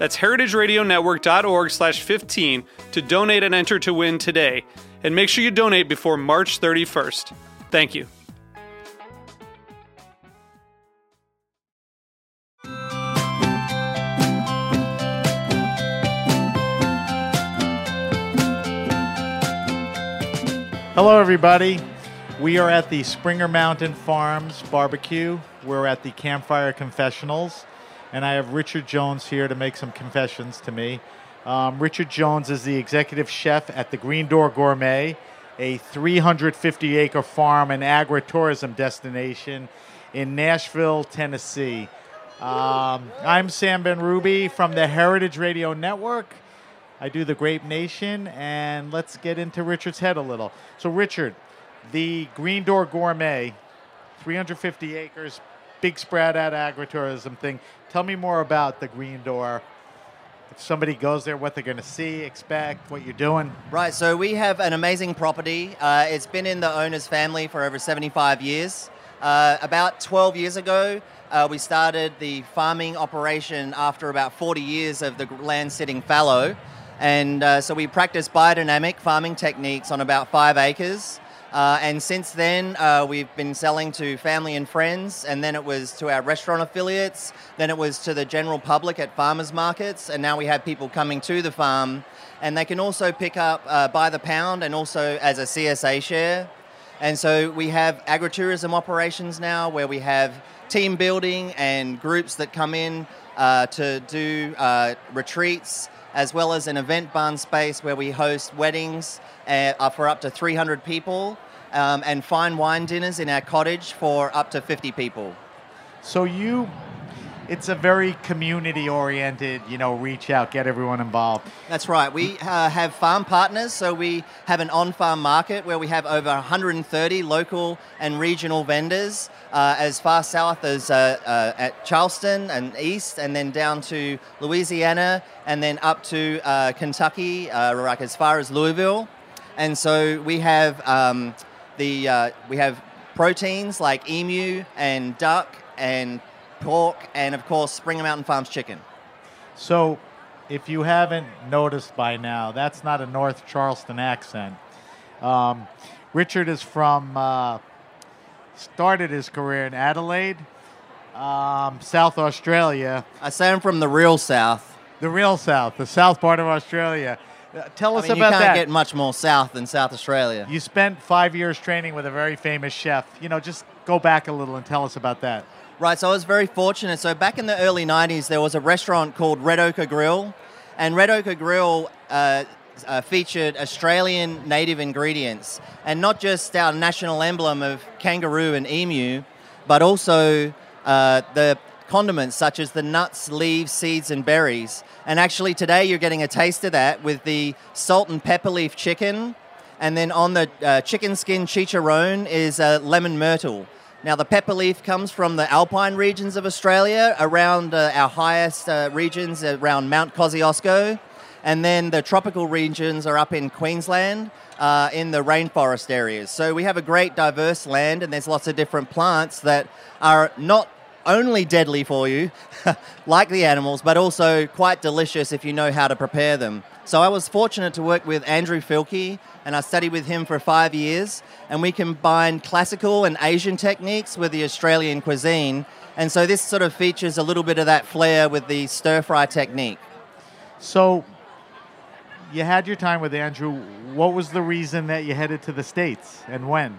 That's heritageradionetwork.org slash 15 to donate and enter to win today. And make sure you donate before March 31st. Thank you. Hello, everybody. We are at the Springer Mountain Farms barbecue. We're at the Campfire Confessionals, and I have Richard Jones here to make some confessions to me. Um, Richard Jones is the executive chef at the Green Door Gourmet, a 350 acre farm and agritourism destination in Nashville, Tennessee. Um, I'm Sam Benrubi from the Heritage Radio Network. I do the Grape Nation, and let's get into Richard's head a little. So, Richard, the Green Door Gourmet, 350 acres, big spread out agritourism thing. Tell me more about the Green Door. If somebody goes there, what they're going to see, expect, what you're doing. Right, so we have an amazing property. Uh, it's been in the owner's family for over 75 years. Uh, about 12 years ago, uh, we started the farming operation after about 40 years of the land sitting fallow. And uh, so we practice biodynamic farming techniques on about five acres. Uh, and since then, uh, we've been selling to family and friends, and then it was to our restaurant affiliates, then it was to the general public at farmers markets, and now we have people coming to the farm. And they can also pick up uh, by the pound and also as a CSA share. And so we have agritourism operations now where we have team building and groups that come in uh, to do uh, retreats as well as an event barn space where we host weddings uh, for up to 300 people um, and fine wine dinners in our cottage for up to 50 people. So you, it's a very community oriented, you know, reach out, get everyone involved. That's right. We uh, have farm partners, so we have an on farm market where we have over 130 local and regional vendors. Uh, as far south as uh, uh, at Charleston and east, and then down to Louisiana, and then up to uh, Kentucky, uh, like as far as Louisville. And so we have um, the we have proteins like emu and duck and pork, and of course Springer Mountain Farms chicken. So, if you haven't noticed by now, that's not a North Charleston accent. Um, Richard is from started his career in Adelaide, um, South Australia. I say I'm from the real South. The real South, the South part of Australia. Uh, tell us I mean, about you can't that. get much more South than South Australia. You spent five years training with a very famous chef. You know, just go back a little and tell us about that. Right, so I was very fortunate. So back in the early 90s, there was a restaurant called Red Ochre Grill. And Red Ochre Grill uh, uh, featured Australian native ingredients, and not just our national emblem of kangaroo and emu, but also uh, the condiments such as the nuts, leaves, seeds, and berries. And actually, today you're getting a taste of that with the salt and pepper leaf chicken, and then on the uh, chicken skin chicharron is lemon myrtle. Now, the pepper leaf comes from the alpine regions of Australia, around uh, our highest uh, regions, around Mount Kosciuszko. And then the tropical regions are up in Queensland uh, in the rainforest areas. So we have a great diverse land, and there's lots of different plants that are not only deadly for you, like the animals, but also quite delicious if you know how to prepare them. So I was fortunate to work with Andrew Fielke, and I studied with him for five years, and we combined classical and Asian techniques with the Australian cuisine. And so this sort of features a little bit of that flair with the stir fry technique. So you had your time with Andrew. What was the reason that you headed to the States and when?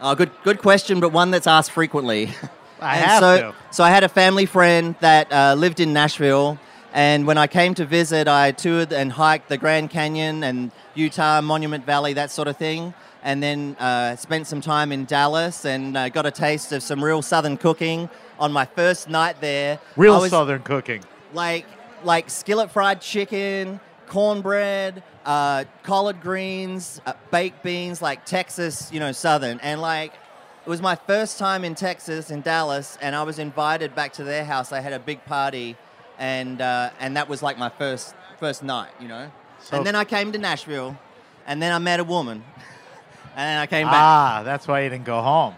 Oh, good, good question, but one that's asked frequently. I And have so, to. So I had a family friend that uh, lived in Nashville, and when I came to visit, I toured and hiked the Grand Canyon and Utah Monument Valley, that sort of thing, and then uh, spent some time in Dallas and uh, got a taste of some real Southern cooking on my first night there. Real was Southern cooking. like like skillet fried chicken, cornbread, uh, collard greens, uh, baked beans, like Texas, you know, Southern, and like. It was my first time in Texas, in Dallas, and I was invited back to their house. They had a big party, and uh, and that was like my first first night, you know. So- and then I came to Nashville, and then I met a woman, and then I came back. Ah, that's why you didn't go home.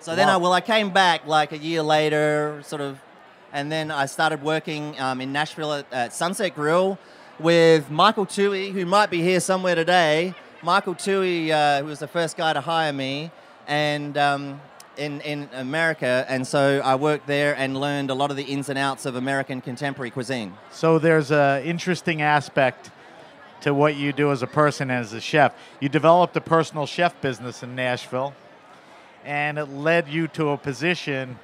So then, Wow. I, well, I came back like a year later, sort of, and then I started working um, in Nashville at, at Sunset Grill with Michael Tui, who might be here somewhere today. Michael Tui, uh, who was the first guy to hire me, and um, in in America, and so I worked there and learned a lot of the ins and outs of American contemporary cuisine. So there's a interesting aspect to what you do as a person as a chef. You developed a personal chef business in Nashville, and it led you to a position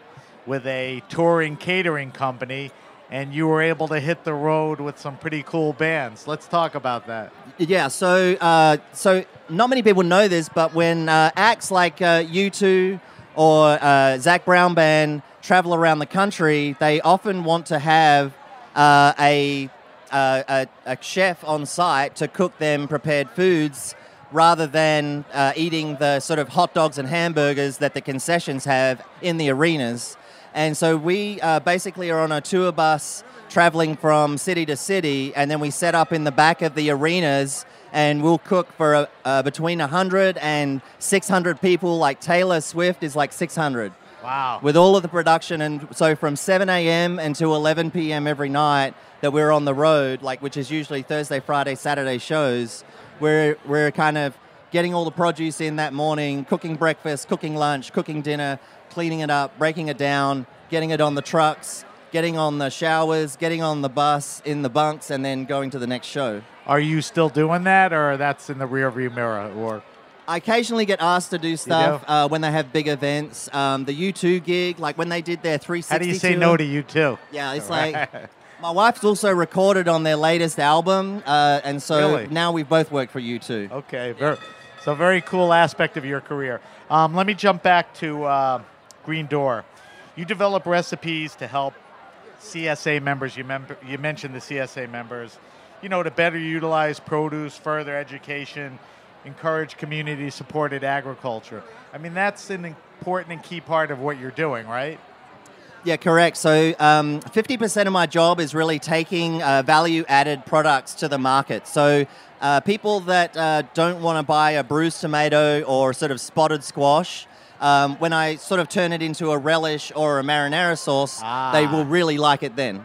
with a touring catering company, and you were able to hit the road with some pretty cool bands. Let's talk about that. Yeah, so uh, so not many people know this, but when uh, acts like uh, U2 or uh, Zac Brown Band travel around the country, they often want to have uh, a, uh, a a chef on site to cook them prepared foods rather than uh, eating the sort of hot dogs and hamburgers that the concessions have in the arenas. And so we uh, basically are on a tour bus traveling from city to city, and then we set up in the back of the arenas and we'll cook for uh, between 100 and 600 people. Like Taylor Swift is like 600 Wow. with all of the production. And so from 7 a.m. until 11 p.m. every night that we're on the road, like which is usually Thursday, Friday, Saturday shows, we're, we're kind of getting all the produce in that morning, cooking breakfast, cooking lunch, cooking dinner, cleaning it up, breaking it down, getting it on the trucks, getting on the showers, getting on the bus, in the bunks, and then going to the next show. Are you still doing that, or that's in the rearview mirror? Or I occasionally get asked to do stuff uh, when they have big events. Um, the U2 gig, like when they did their 360 how do you say tour. no to you too? Yeah, it's like my wife's also recorded on their latest album, uh, and so Really? now we've both worked for U2. Okay, very, so very cool aspect of your career. Um, let me jump back to uh, Green Door. You develop recipes to help CSA members. You, mem- you mentioned the CSA members. You know, to better utilize produce, further education, encourage community-supported agriculture. I mean, that's an important and key part of what you're doing, right? Yeah, correct. So um, 50% of my job is really taking uh, value added products to the market. So uh, people that uh, don't want to buy a bruised tomato or sort of spotted squash, um, when I sort of turn it into a relish or a marinara sauce, Ah. they will really like it then.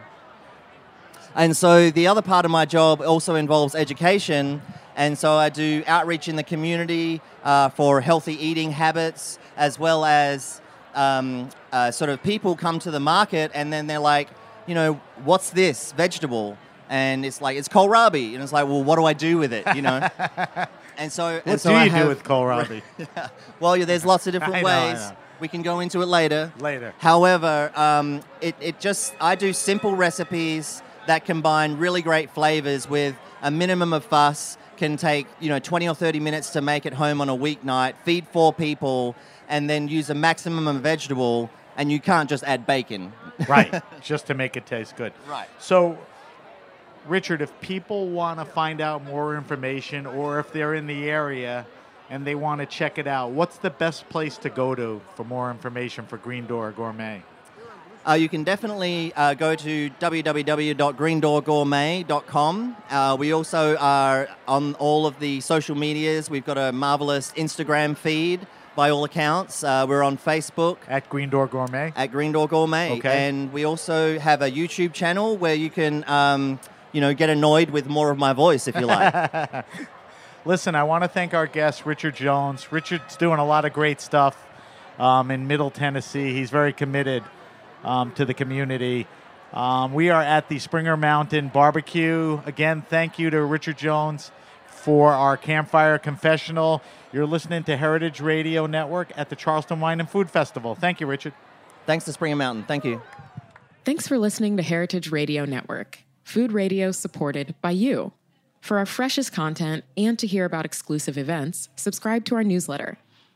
And so the other part of my job also involves education. And so I do outreach in the community uh, for healthy eating habits, as well as um, uh, sort of people come to the market and then they're like, you know, what's this vegetable? And it's like, it's kohlrabi. And it's like, well, what do I do with it? You know? and so, and What so do you do have- with kohlrabi? well, yeah, there's lots of different know, ways. We can go into it later. Later. However, um, it, it just I do simple recipes that combine really great flavors with a minimum of fuss. Can take you know 20 or 30 minutes to make at home on a weeknight. Feed four people, and then use a maximum of vegetable. And you can't just add bacon. right, just to make it taste good. Right. So, Richard, if people want to find out more information or if they're in the area and they want to check it out, what's the best place to go to for more information for Green Door Gourmet? Uh, you can definitely uh, go to www.greendoorgourmet.com. Uh, we also are on all of the social medias. We've got a marvelous Instagram feed by all accounts. Uh, we're on Facebook At Green Door Gourmet? at Green Door Gourmet. Okay. And we also have a YouTube channel where you can, um, you know, get annoyed with more of my voice if you like. Listen, I want to thank our guest, Richard Jones. Richard's doing a lot of great stuff um, in Middle Tennessee. He's very committed um, to the community. Um, we are at the Springer Mountain Barbecue. Again, thank you to Richard Jones for our campfire confessional. You're listening to Heritage Radio Network at the Charleston Wine and Food Festival. Thank you, Richard. Thanks to Springer Mountain. Thank you. Thanks for listening to Heritage Radio Network, food radio supported by you. For our freshest content and to hear about exclusive events, subscribe to our newsletter.